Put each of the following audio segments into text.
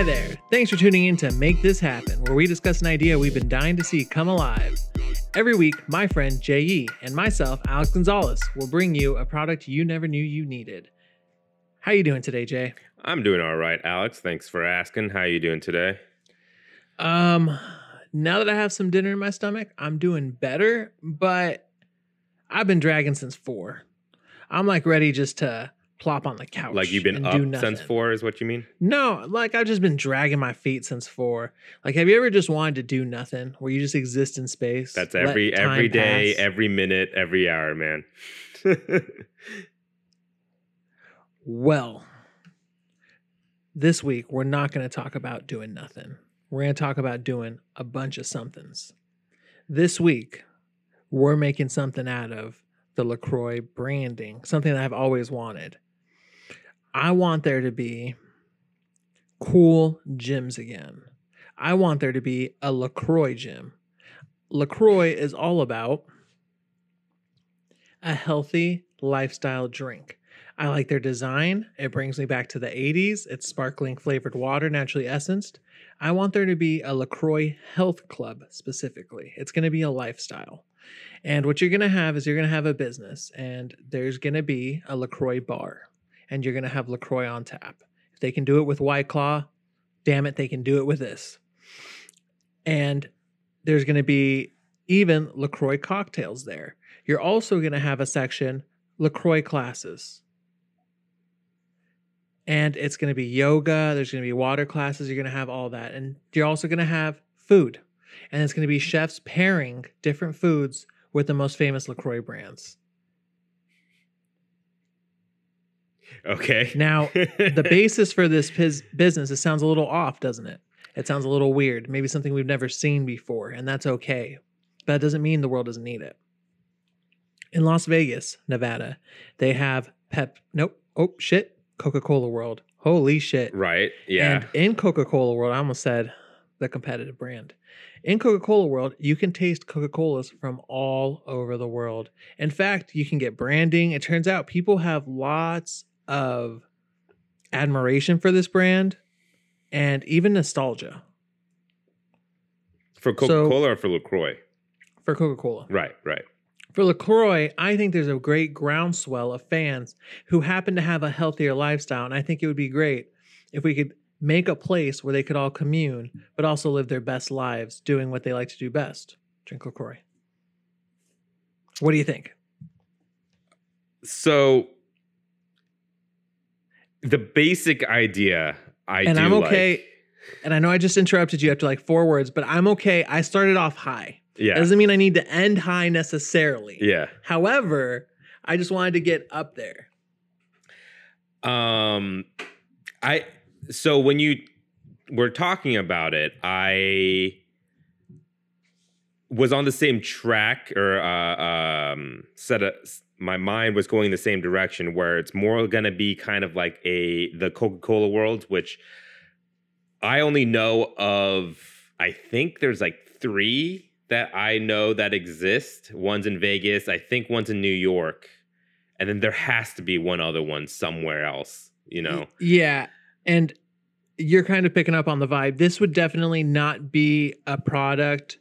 Hi there. Thanks for tuning in to Make This Happen, where we discuss an idea we've been dying to see come alive. Every week, my friend J.E. and myself, Alex Gonzalez, will bring you a product you never knew you needed. How you doing today, Jay? I'm doing all right, Alex. Thanks for asking. How you doing today? Um, now that I have some dinner in my stomach, I'm doing better, but I've been dragging since four. I'm like ready just to plop on the couch. Like you've been up since four, is what you mean? No, like I've just been dragging my feet since four. Like, have you ever just wanted to do nothing, where you just exist in space? That's every every day, pass? every minute, every hour, man. Well, this week we're not going to talk about doing nothing. We're going to talk about doing a bunch of somethings. This week, we're making something out of the LaCroix branding, something that I've always wanted. I want there to be cool gyms again. I want there to be a LaCroix gym. LaCroix is all about a healthy lifestyle drink. I like their design. It brings me back to the 80s. It's sparkling flavored water, naturally essenced. I want there to be a LaCroix Health Club specifically. It's going to be a lifestyle. And what you're going to have is you're going to have a business, and there's going to be a LaCroix bar, and you're going to have LaCroix on tap. If they can do it with White Claw, damn it, they can do it with this. And there's going to be even LaCroix cocktails there. You're also going to have a section LaCroix classes. And it's going to be yoga, there's going to be water classes, you're going to have all that. And you're also going to have food. And it's going to be chefs pairing different foods with the most famous LaCroix brands. Okay. Now, the basis for this pis- business, it sounds a little off, doesn't it? It sounds a little weird, maybe something we've never seen before, and that's okay. But that doesn't mean the world doesn't need it. In Las Vegas, Nevada, they have Pep. Nope. Oh shit. Coca Cola World. Holy shit. right. Yeah. And in Coca Cola World, I almost said the competitive brand. In Coca Cola World, you can taste Coca Colas from all over the world. In fact, you can get branding. It turns out people have lots of admiration for this brand and even nostalgia for Coca Cola or for LaCroix? for Coca Cola. Right. Right. For LaCroix, I think there's a great groundswell of fans who happen to have a healthier lifestyle. And I think it would be great if we could make a place where they could all commune, but also live their best lives doing what they like to do best drink LaCroix. What do you think? So the basic idea I and I'm okay. like- And I know I just interrupted you after like four words, but I'm okay. I started off high. yeah. Doesn't mean I need to end high necessarily. Yeah. However, I just wanted to get up there. Um, I so when you were talking about it, I was on the same track, or uh, um, set a, my mind was going the same direction, where it's more going to be kind of like a the Coca Cola world, which I only know of. I think there's like three that I know that exist. One's in Vegas. I think one's in New York and then there has to be one other one somewhere else you know Yeah. And you're kind of picking up on the vibe. This would definitely not be a product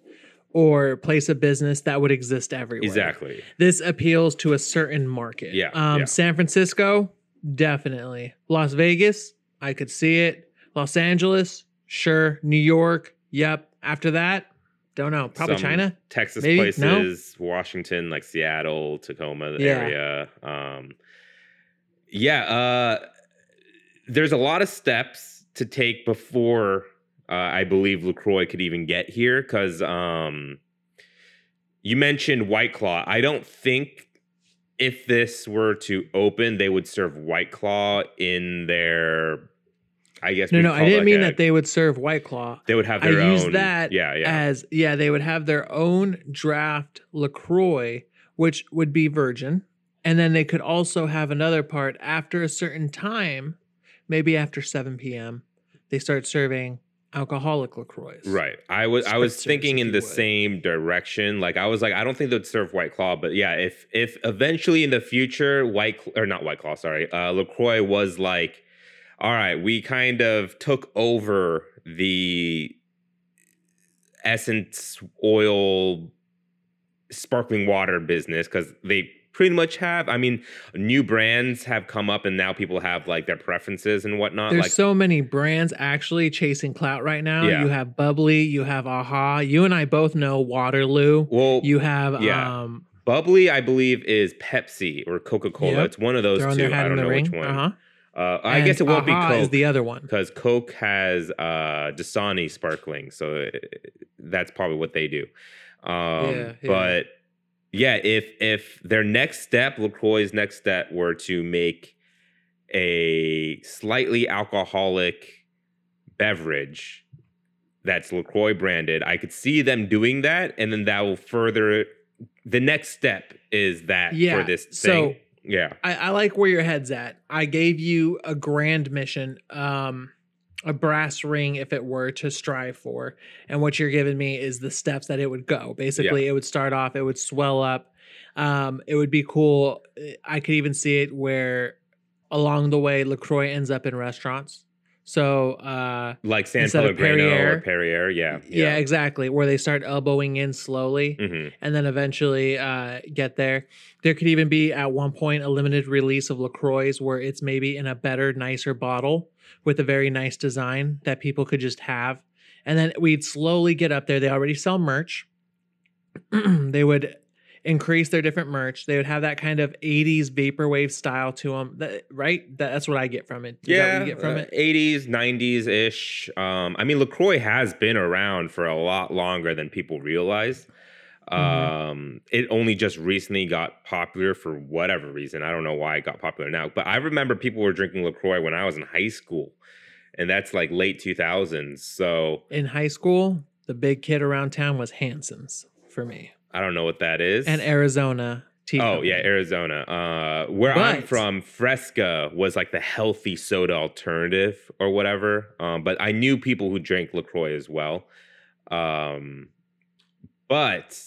or place of business that would exist everywhere. exactly This appeals to a certain market. Yeah, Um, yeah. San Francisco, definitely. Las Vegas, I could see it. Los Angeles, sure. New York, yep. After that, don't know. Probably Some China. texas Maybe? No? places washington like seattle tacoma Yeah. area um yeah uh there's a lot of steps to take before uh, i believe lacroix could even get here because um you mentioned white claw i don't think if this were to open they would serve white claw in their i guess No, no, I didn't like mean a- that they would serve White Claw. they would have I own used that yeah yeah as yeah, they would have their own draft LaCroix, which would be virgin. And then they could also have another part after a certain time, maybe after 7 p.m., they start serving alcoholic LaCroix. Right. I was I was thinking in the would. same direction. Like I was like, I don't think they'd serve White Claw, but yeah, if if eventually in the future White or not White Claw, sorry, uh, Lacroix was like all right, we kind of took over the essence oil sparkling water business because they pretty much have. I mean, new brands have come up and now people have like their preferences and whatnot. There's like so many brands actually chasing clout right now. Yeah. You have Bubly, you have Aha. You and I both know Waterloo. well, You have yeah. um bubly, I believe, is Pepsi or Coca Cola. Yep. It's one of those two. I don't know ring. which one. Uh-huh. Uh, I And guess it won't be Coke is the other one. because Coke has uh, Dasani sparkling, so uh, that's probably what they do. Um, Yeah, yeah. But yeah, if if their next step, Lacroix's next step, were to make a slightly alcoholic beverage that's Lacroix branded, I could see them doing that, and then that will further. The next step is that Yeah, for this so- yeah, I, I like where your head's at. I gave you a grand mission, um, a brass ring if it were to strive for. And what you're giving me is the steps that it would go. Basically, it would start off, it would swell up. Um, it would be cool. I could even see it where along the way LaCroix ends up in restaurants. So uh like San Instead of or Perrier. Perrier. Yeah, yeah. exactly. Where they start elbowing in slowly. hmm and then eventually uh, get there. There could even be at one point a limited release of LaCroix where it's maybe in a better, nicer bottle with a very nice design that people could just have. And then we'd slowly get up there. They already sell merch. they would increase their different merch. They would have that kind of 80s vaporwave style to them, that, right? That, that's what I get from it. Is yeah, get from uh, it? 80s, 90s ish. Um, I mean, Lacroix has been around for a lot longer than people realize. Mhm. Um, it only just recently got popular for whatever reason. I don't know why it got popular now, but I remember people were drinking Lacroix when I was in high school, and that's like late 2000s. So In high school, the big kid around town was Hansen's for me. I don't know what that is. And Arizona. Tea Oh Company. yeah, Arizona. Uh, where I'm from, Fresca was like the healthy soda alternative or whatever. Um, but I knew people who drank Lacroix as well. Um, but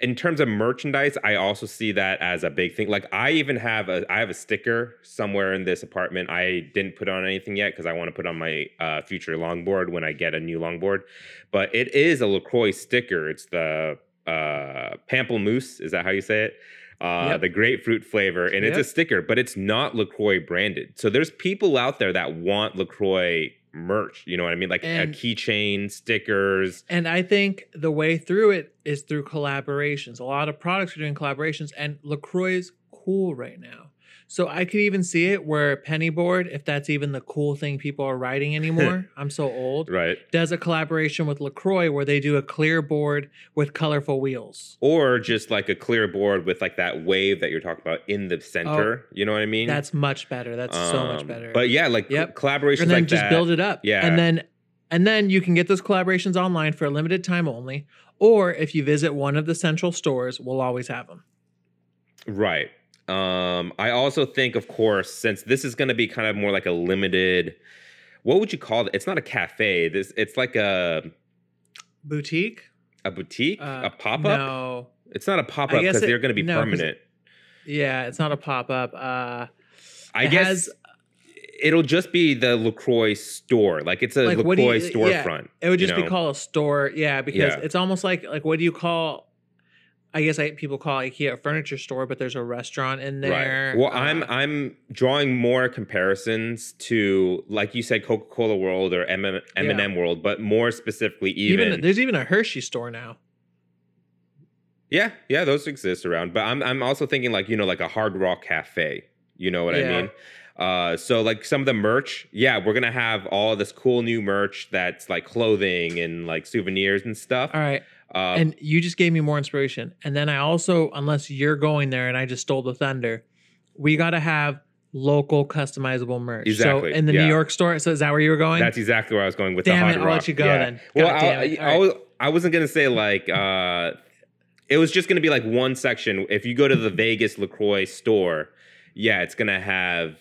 in terms of merchandise, I also see that as a big thing. Like I even have a I have a sticker somewhere in this apartment. I didn't put on anything yet because I want to put on my uh, future longboard when I get a new longboard. But it is a Lacroix sticker. It's the uh, pamplemousse. Is that how you say it? Uh, Yep. The grapefruit flavor, and it's a sticker, but it's not Lacroix branded. So there's people out there that want Lacroix merch. You know what I mean? Like And- a keychain, stickers. And I think the way through it is through collaborations. A lot of products are doing collaborations, and LaCroix is cool right now. So I could even see it where Penny Board, if that's even the cool thing people are writing anymore, I'm so old, Right. does a collaboration with LaCroix where they do a clear board with colorful wheels. or just like a clear board with like that wave that you're talking about in the center. you know what I mean? Oh, That's much better. That's so much Um, better. But yeah, like Yep. co- collaborations and then like just that. build it up. Yeah. And then and then you can get those collaborations online for a limited time only. Or if you visit one of the central stores, we'll always have them. Right. Um, I also think, of course, since this is going to be kind of more like a limited, what would you call it? It's not a cafe. This it's like a Boutique? a boutique, Uh, a pop up. No. It's not a pop up because they're going to be no, permanent. Yeah, it's not a pop up. Uh, I it guess has- it'll just be the Lacroix store. Like it's a Like, Lacroix you- yeah, storefront. it would you just be called a store. Yeah, because Yeah. it's almost like like what do you call? I guess I, people call IKEA a furniture store, but there's a restaurant in there. Right. Well, I'm Uh, I'm drawing more comparisons to, like you said, Coca Cola World or M and M World, but more specifically, even, even there's even a Hershey store now. yeah, yeah, those exist around. But I'm I'm also thinking like you know like a Hard Rock Cafe. You know what I mean? Uh, so like some of the merch, yeah, we're gonna have all this cool new merch that's like clothing and like souvenirs and stuff. All right. Uh, and you just gave me more inspiration. And then I also, unless you're going there and I just stole the thunder, we got to have local customizable merch. Exactly, So in the yeah. New York store, so is that where you were going? That's exactly where I was going with Damn the it, Hard I'll Rock. let you go yeah. then. Well, I, it. I, was, I wasn't gonna say like uh, it was just gonna be like one section. If you go to the Vegas Lacroix store, yeah, it's gonna have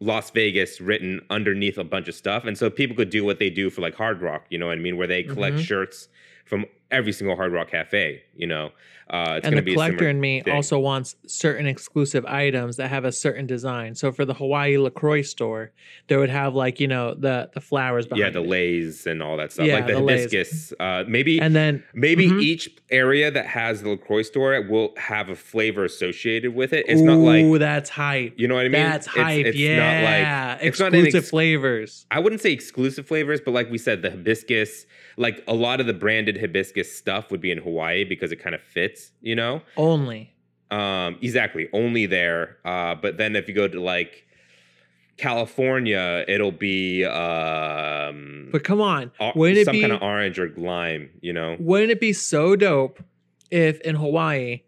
Las Vegas written underneath a bunch of stuff, and so people could do what they do for like Hard Rock. You know what I mean? Where they collect Mhm. shirts from every single Hard Rock Cafe. You know, uh, it's and the be collector in me thing. also wants certain exclusive items that have a certain design. So for the Hawaii Lacroix store, they would have like you know the the flowers behind yeah, the it. leis and all that stuff, Yeah, like the, the hibiscus. Uh, maybe and then maybe Mhm. each area that has the Lacroix store will have a flavor associated with it. It's not ooh, like that's hype. you know what I mean. That's It's- hype. It's, yeah, not like it's not exclusive ex- flavors. I wouldn't say exclusive flavors, but like we said, the hibiscus, like a lot of the branded hibiscus stuff would be in Hawaii because it kind of fits, you know? Only. Um, exactly, only there. Uh, but then if you go to like California, it'll be um, But come on, wouldn't it some be kind of orange or lime, you know? wouldn't it be so dope if in Hawaii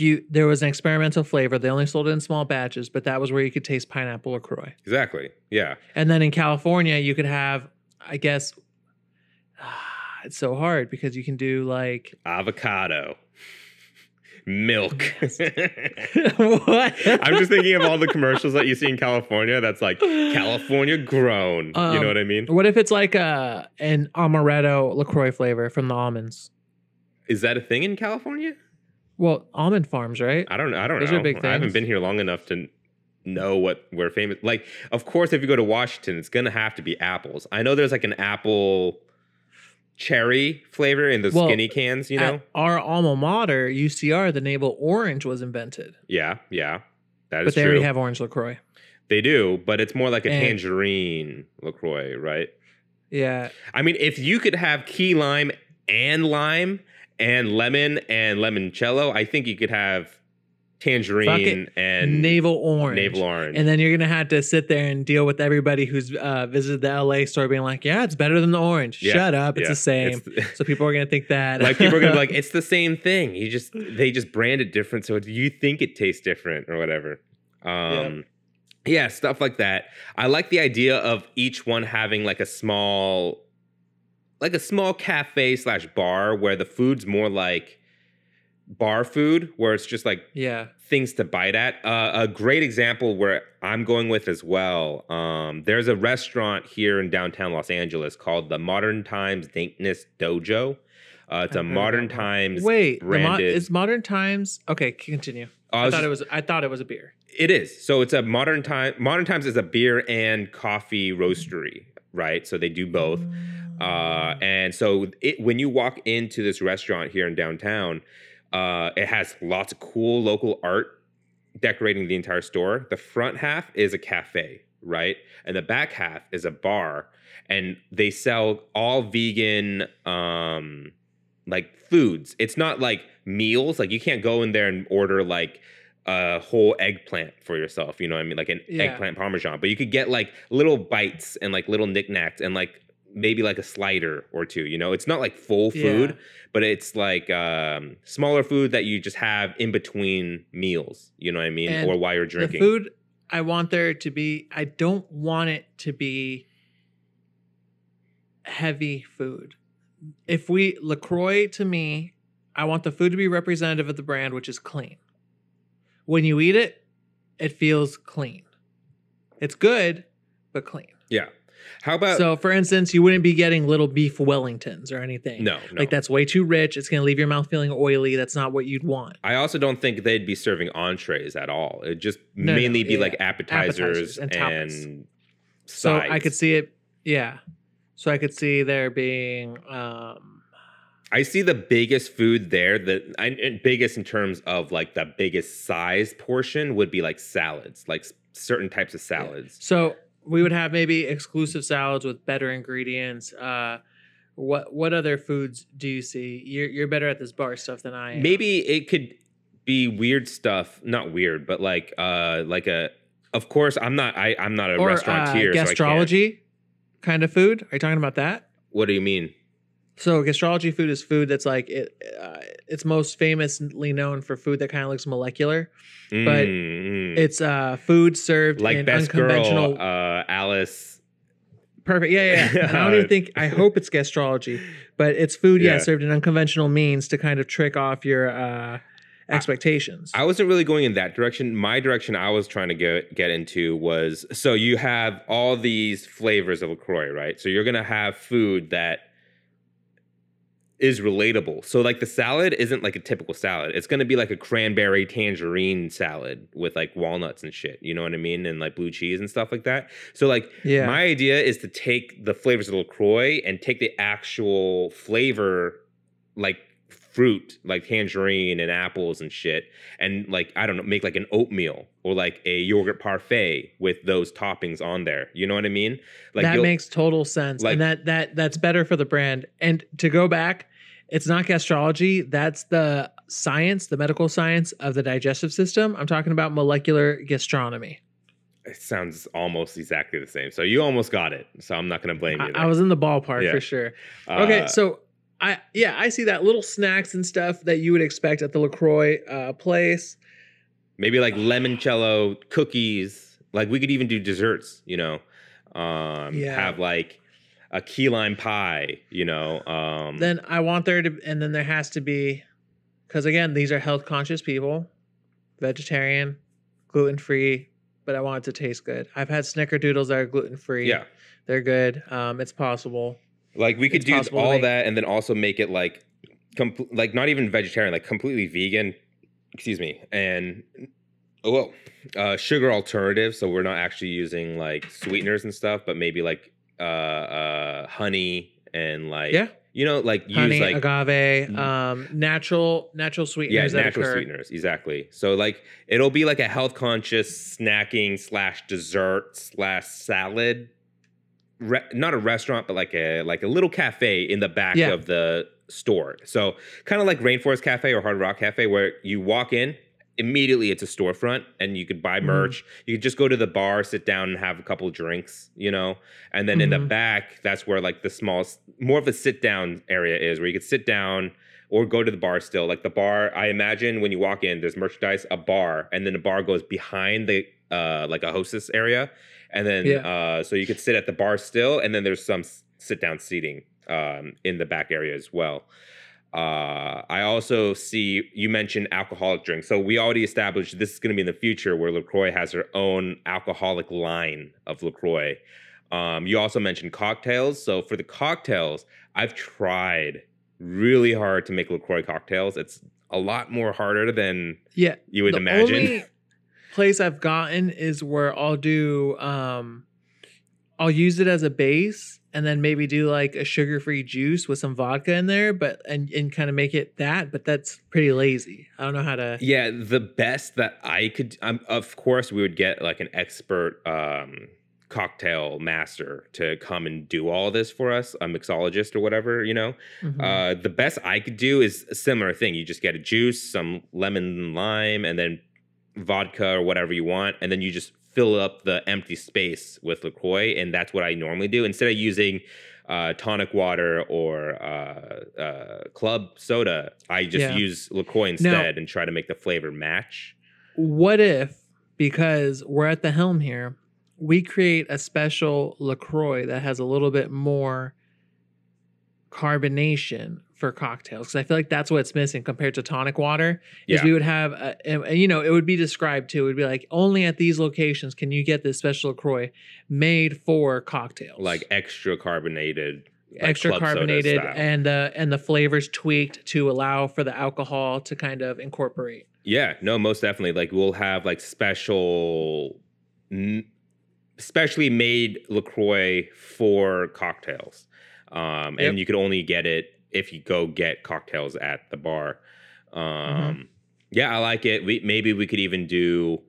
you there was an experimental flavor. They only sold it in small batches, but that was where you could taste pineapple LaCroix. Exactly. Yeah. And then in California, you could have, I guess, it's so hard because you can do like Avocado. Milk. what? I'm just thinking of all the commercials that you see in California that's like California grown. you Um, know what I mean? What if it's like a an amaretto Lacroix flavor from the almonds? Is that a thing in California? Well, almond farms, right? I don't I don't Those know. are big I haven't been here long enough to know what we're famous. Like, of course, if you go to Washington, it's gonna have to be apples. I know there's like an apple cherry flavor in the Well, skinny cans, you know? At our alma mater, UCR, the navel orange was invented, yeah, yeah. That is true. but they true. already have orange Lacroix. they do, but it's more like a And- tangerine LaCroix, right? Yeah, I mean, if you could have key lime and lime and lemon and limoncello, I think you could have tangerine and navel orange. navel orange. And then you're gonna have to sit there and deal with everybody who's uh, visited the LA store, being like, "Yeah, it's better than the orange." Yeah, Shut up, it's Yeah, the same. it's- so people are gonna think that. like people are gonna be like, it's the same thing. You just they just brand it different, so you think it tastes different or whatever. Um, yeah, stuff like that. I like the idea of each one having like a small, like a small cafe slash bar where the food's more like bar food, where it's just like yeah, things to bite at. Uh, a great example where I'm going with as well. Um, there's a restaurant here in downtown Los Angeles called the Modern Times Dankness Dojo. Uh, it's I've a Modern. Times. Wait, the mo- is Modern Times okay? Continue. Oh, I I, thought just- it was. I thought it was a beer. It is. So it's a modern time. Modern Times is a beer and coffee roastery, right? So they do both. Uh, and so it, when you walk into this restaurant here in downtown, uh, it has lots of cool local art decorating the entire store. The front half is a cafe, right? And the back half is a bar. And they sell all vegan, um, like foods. It's not like meals. Like you can't go in there and order like a whole eggplant for yourself. You know what I mean? Like an Yeah. eggplant parmesan. But you could get like little bites and like little knickknacks and like maybe like a slider or two. You know, it's not like full food, Yeah. but it's like um, smaller food that you just have in between meals. You know what I mean? And or while you're The drinking. food I want there to be. I don't want it to be heavy food. If we Lacroix to me, I want the food to be representative of the brand, which is clean. When you eat it, it feels clean. It's good, but clean. yeah. How about so, for instance, you wouldn't be getting little beef Wellingtons or anything. no, no. Like that's way too rich. It's going to leave your mouth feeling oily. That's not what you'd want. I also don't think they'd be serving entrees at all. It'd just No, no, mainly be yeah, like appetizers, Appetizers and and. So I could see it. Yeah. So I could see there being. um I see the biggest food there. The and biggest in terms of like the biggest size portion would be like salads, like certain types of salads. So we would have maybe exclusive salads with better ingredients. Uh, what what other foods do you see? You're you're better at this bar stuff than I am. Maybe it could be weird stuff, not weird, but like uh like a. Of course, I'm not. I I'm not a or uh, restaurateur. so can't- gastrology kind of food. Are you talking about that? what do you mean? So gastrology food is food that's like it. Uh, it's most famously known for food that kind of looks molecular. But Mm, mm. It's uh, food served like in best unconventional. girl, uh, Alice. Perfect. Yeah, yeah. yeah. I don't even think. I hope it's gastrology, but it's food. Yeah, Yeah. served in unconventional means to kind of trick off your uh, expectations. I wasn't really going in that direction. My direction I was trying to get get into was so you have all these flavors of LaCroix, right? So you're gonna have food that is relatable. So like the salad isn't like a typical salad. It's gonna be like a cranberry tangerine salad with like walnuts and shit. You know what I mean? And like blue cheese and stuff like that. So like Yeah. my idea is to take the flavors of LaCroix and take the actual flavor like fruit, like tangerine and apples and shit, and like I don't know, make like an oatmeal or like a yogurt parfait with those toppings on there. You know what I mean? Like that makes total sense. like- and that that that's better for the brand. And to go back, it's not gastrology, that's the science, the medical science of the digestive system. I'm talking about molecular gastronomy. it sounds almost exactly the same. So you almost got it. So I'm not gonna blame you. I there. was in the ballpark Yeah. for sure. Okay, Uh, so I yeah, I see that little snacks and stuff that you would expect at the LaCroix uh, place. maybe like limoncello cookies. Like we could even do desserts. You know, um, Yeah. have like a key lime pie. You know, um, Then I want there to and then there has to be because again, these are health conscious people, vegetarian, gluten free, but I want it to taste good. I've had snickerdoodles that are gluten free. yeah. They're good. Um, it's possible. Like we could It's do all make- that and then also make it like, com- like not even vegetarian, like completely vegan. Excuse me, and oh, well, uh, sugar alternative. So we're not actually using like sweeteners and stuff, but maybe like uh, uh, honey and like Yeah. you know, like Honey, use like agave, Mm. um, natural natural sweeteners that natural sweeteners, exactly. So like it'll be like a health conscious snacking slash dessert slash salad. Re- not a restaurant, but like a like a little cafe in the back Yeah. of the store. So kind of like Rainforest Cafe or Hard Rock Cafe, where you walk in immediately, it's a storefront, and you could buy Mhm. merch. You could just go to the bar, sit down, and have a couple drinks, you know. And then in the Mhm. back, that's where like the small, more of a sit down area is, where you could sit down or go to the bar still. Like the bar, I imagine when you walk in, there's merchandise, a bar, and then the bar goes behind the uh like a hostess area. And then Yeah. uh so you could sit at the bar still, and then there's some sit down seating um in the back area as well. Uh I also see you mentioned alcoholic drinks. So we already established this is gonna be in the future where LaCroix has their own alcoholic line of LaCroix. Um, you also mentioned cocktails. So for the cocktails, I've tried really hard to make LaCroix cocktails. It's a lot more harder than Yeah, you would the imagine. only place I've gotten is where I'll do um I'll use it as a base and then maybe do like a sugar-free juice with some vodka in there, but and, and kind of make it that, but that's pretty lazy. I don't know how to Yeah, the best that I could, um, of course, we would get like an expert um, cocktail master to come and do all this for us, a mixologist or whatever, you know. Mhm. Uh, the best I could do is a similar thing. You just get a juice, some lemon and lime, and then vodka or whatever you want, and then you just fill up the empty space with LaCroix, and that's what I normally do instead of using. Uh, tonic water or uh, uh, club soda. I just Yeah. use LaCroix instead and try to make the flavor match. what if because we're at the helm here, we create a special LaCroix that has a little bit more carbonation for cocktails because I feel like that's what's missing compared to tonic water. Is Yeah. we would have, a, you know, it would be described too. It would be like only at these locations can you get this special LaCroix made for cocktails, Like extra carbonated, like extra carbonated, and uh, and the flavors tweaked to allow for the alcohol to kind of incorporate. Yeah, no, most definitely. Like we'll have like special, n- specially made Lacroix for cocktails, um, Yep. and you could only get it if you go get cocktails at the bar. Um, Mm-hmm. Yeah, I like it. We maybe we could even do.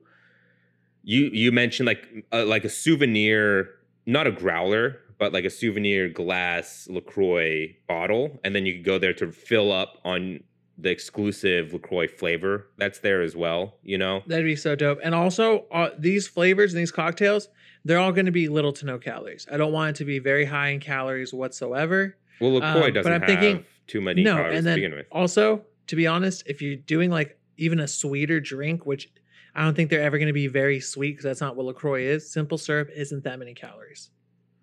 You you mentioned like uh, like a souvenir, not a growler, but like a souvenir glass Lacroix bottle, and then you could go there to fill up on the exclusive Lacroix flavor that's there as well. You know, That'd be so dope. And also, uh, these flavors and these cocktails, they're all going to be little to no calories. I don't want it to be very high in calories whatsoever. well Lacroix Um, doesn't I'm have thinking- too many no, calories and to then begin with. also, to be honest, if you're doing like even a sweeter drink, which I don't think they're ever going to be very sweet because that's not what Lacroix is. Simple syrup isn't that many calories.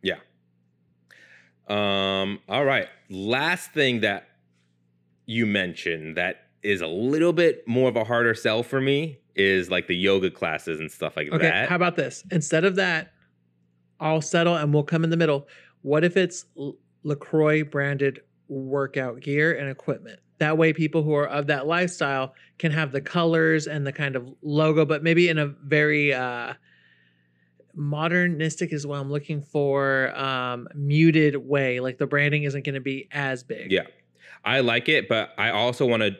Yeah. Um, all right. Last thing that you mentioned that is a little bit more of a harder sell for me is like the yoga classes and stuff like Okay, that. how about this? Instead of that, I'll settle and we'll come in the middle. What if it's L- Lacroix branded workout gear and equipment. That way, people who are of that lifestyle can have the colors and the kind of logo, but maybe in a very uh, modernistic is what I'm looking for, um, muted way. Like the branding isn't going to be as big. Yeah. I like it, but I also want to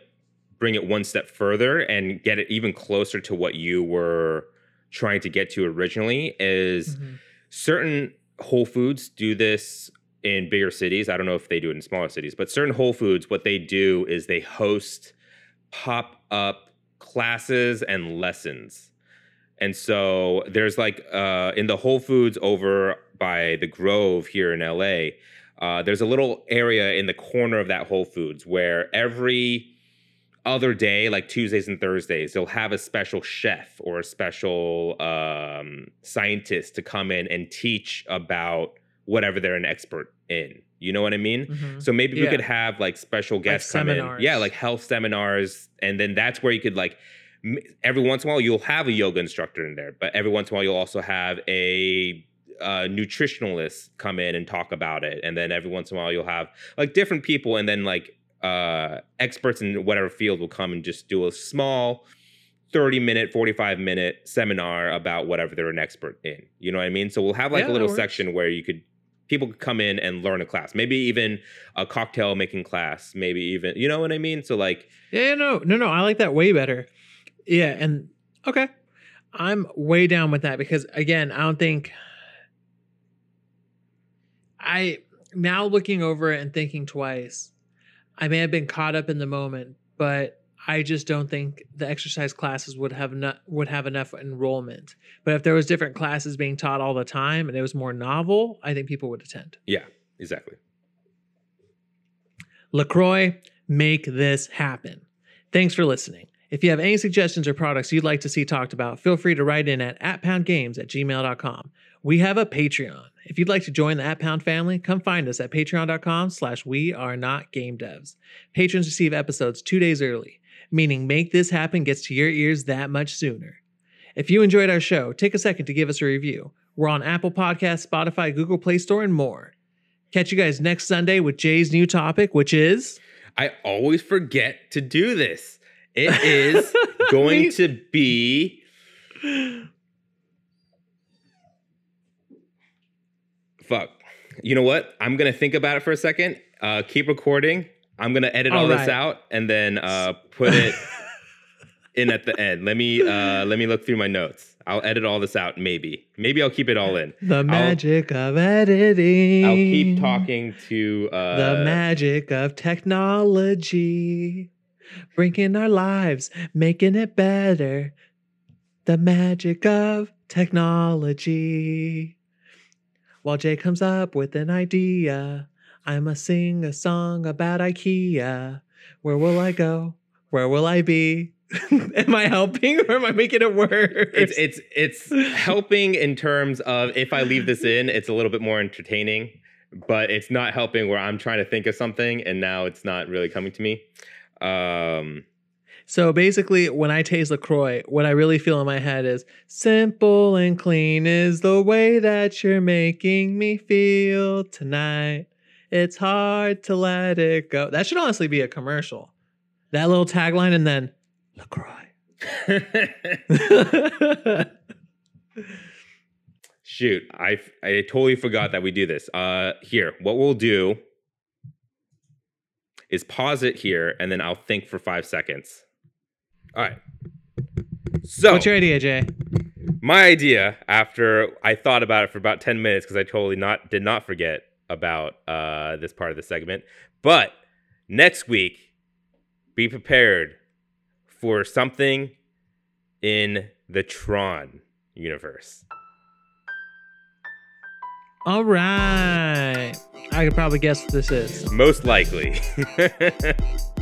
bring it one step further and get it even closer to what you were trying to get to originally is Mhm. certain Whole Foods do this in bigger cities. I don't know if they do it in smaller cities, but certain Whole Foods, what they do is they host pop up classes and lessons. And so there's like uh, in the Whole Foods over by the Grove here in LA, uh, there's a little area in the corner of that Whole Foods where every other day, like Tuesdays and Thursdays, they'll have a special chef or a special um, scientist to come in and teach about whatever they're an expert in. You know what I mean? Mhm. So maybe we could have like special guests come in. Yeah, like health seminars. And then that's where you could like every once in a while you'll have a yoga instructor in there, but every once in a while you'll also have a uh, nutritionalist come in and talk about it. And then every once in a while you'll have like different people and then like uh experts in whatever field will come and just do a small 30 minute 45 minute seminar about whatever they're an expert in you know what i mean so we'll have like Yeah, a little section where you could people could come in and learn a class maybe even a cocktail making class maybe even you know what i mean so like Yeah, no, no, no. I like that way better. Yeah, and okay, I'm way down with that because again, I don't think I now looking over it and thinking twice. I may have been caught up in the moment, but I just don't think the exercise classes would have not would have enough enrollment. But if there was different classes being taught all the time and it was more novel, I think people would attend. yeah exactly LaCroix, make this happen. Thanks for listening. If you have any suggestions or products you'd like to see talked about, feel free to write in at atpoundgames at gmail.com. We have a Patreon. If you'd like to join the At Pound family, come find us at patreon.com slash we are not game devs. Patrons receive episodes two days early, meaning Make This Happen gets to your ears that much sooner. If you enjoyed our show, take a second to give us a review. We're on Apple Podcasts, Spotify, Google Play Store, and more. Catch you guys next Sunday with Jay's new topic, which is i always forget to do this it is going to be fuck. You know what? I'm gonna think about it for a second. Uh keep recording. I'm gonna edit all, All this out and then uh put it in at the end. Let me uh let me look through my notes. I'll edit all this out maybe. Maybe i'll keep it all in. The magic of editing. i'll keep talking to uh The magic of technology, bringing our lives, making it better. The magic of technology. While Jay comes up with an idea, I must sing a song about IKEA. Where will I go? Where will I be? am I helping or am I making it worse? it's it's it's helping in terms of if I leave this in, it's a little bit more entertaining, but it's not helping where I'm trying to think of something and now it's not really coming to me. Um, So basically, when I taste LaCroix, what I really feel in my head is simple and clean is the way that you're making me feel tonight. It's hard to let it go. That should honestly be a commercial. That little tagline and then LaCroix. shoot, I I totally forgot that we do this. Uh, here, what we'll do is pause it here and then I'll think for five seconds. All right. So What's your idea, Jay? my idea after I thought about it for about 10 minutes because I totally not did not forget about uh, this part of the segment. But next week, be prepared for something in the Tron universe. All right. I could probably guess what this is. Most likely.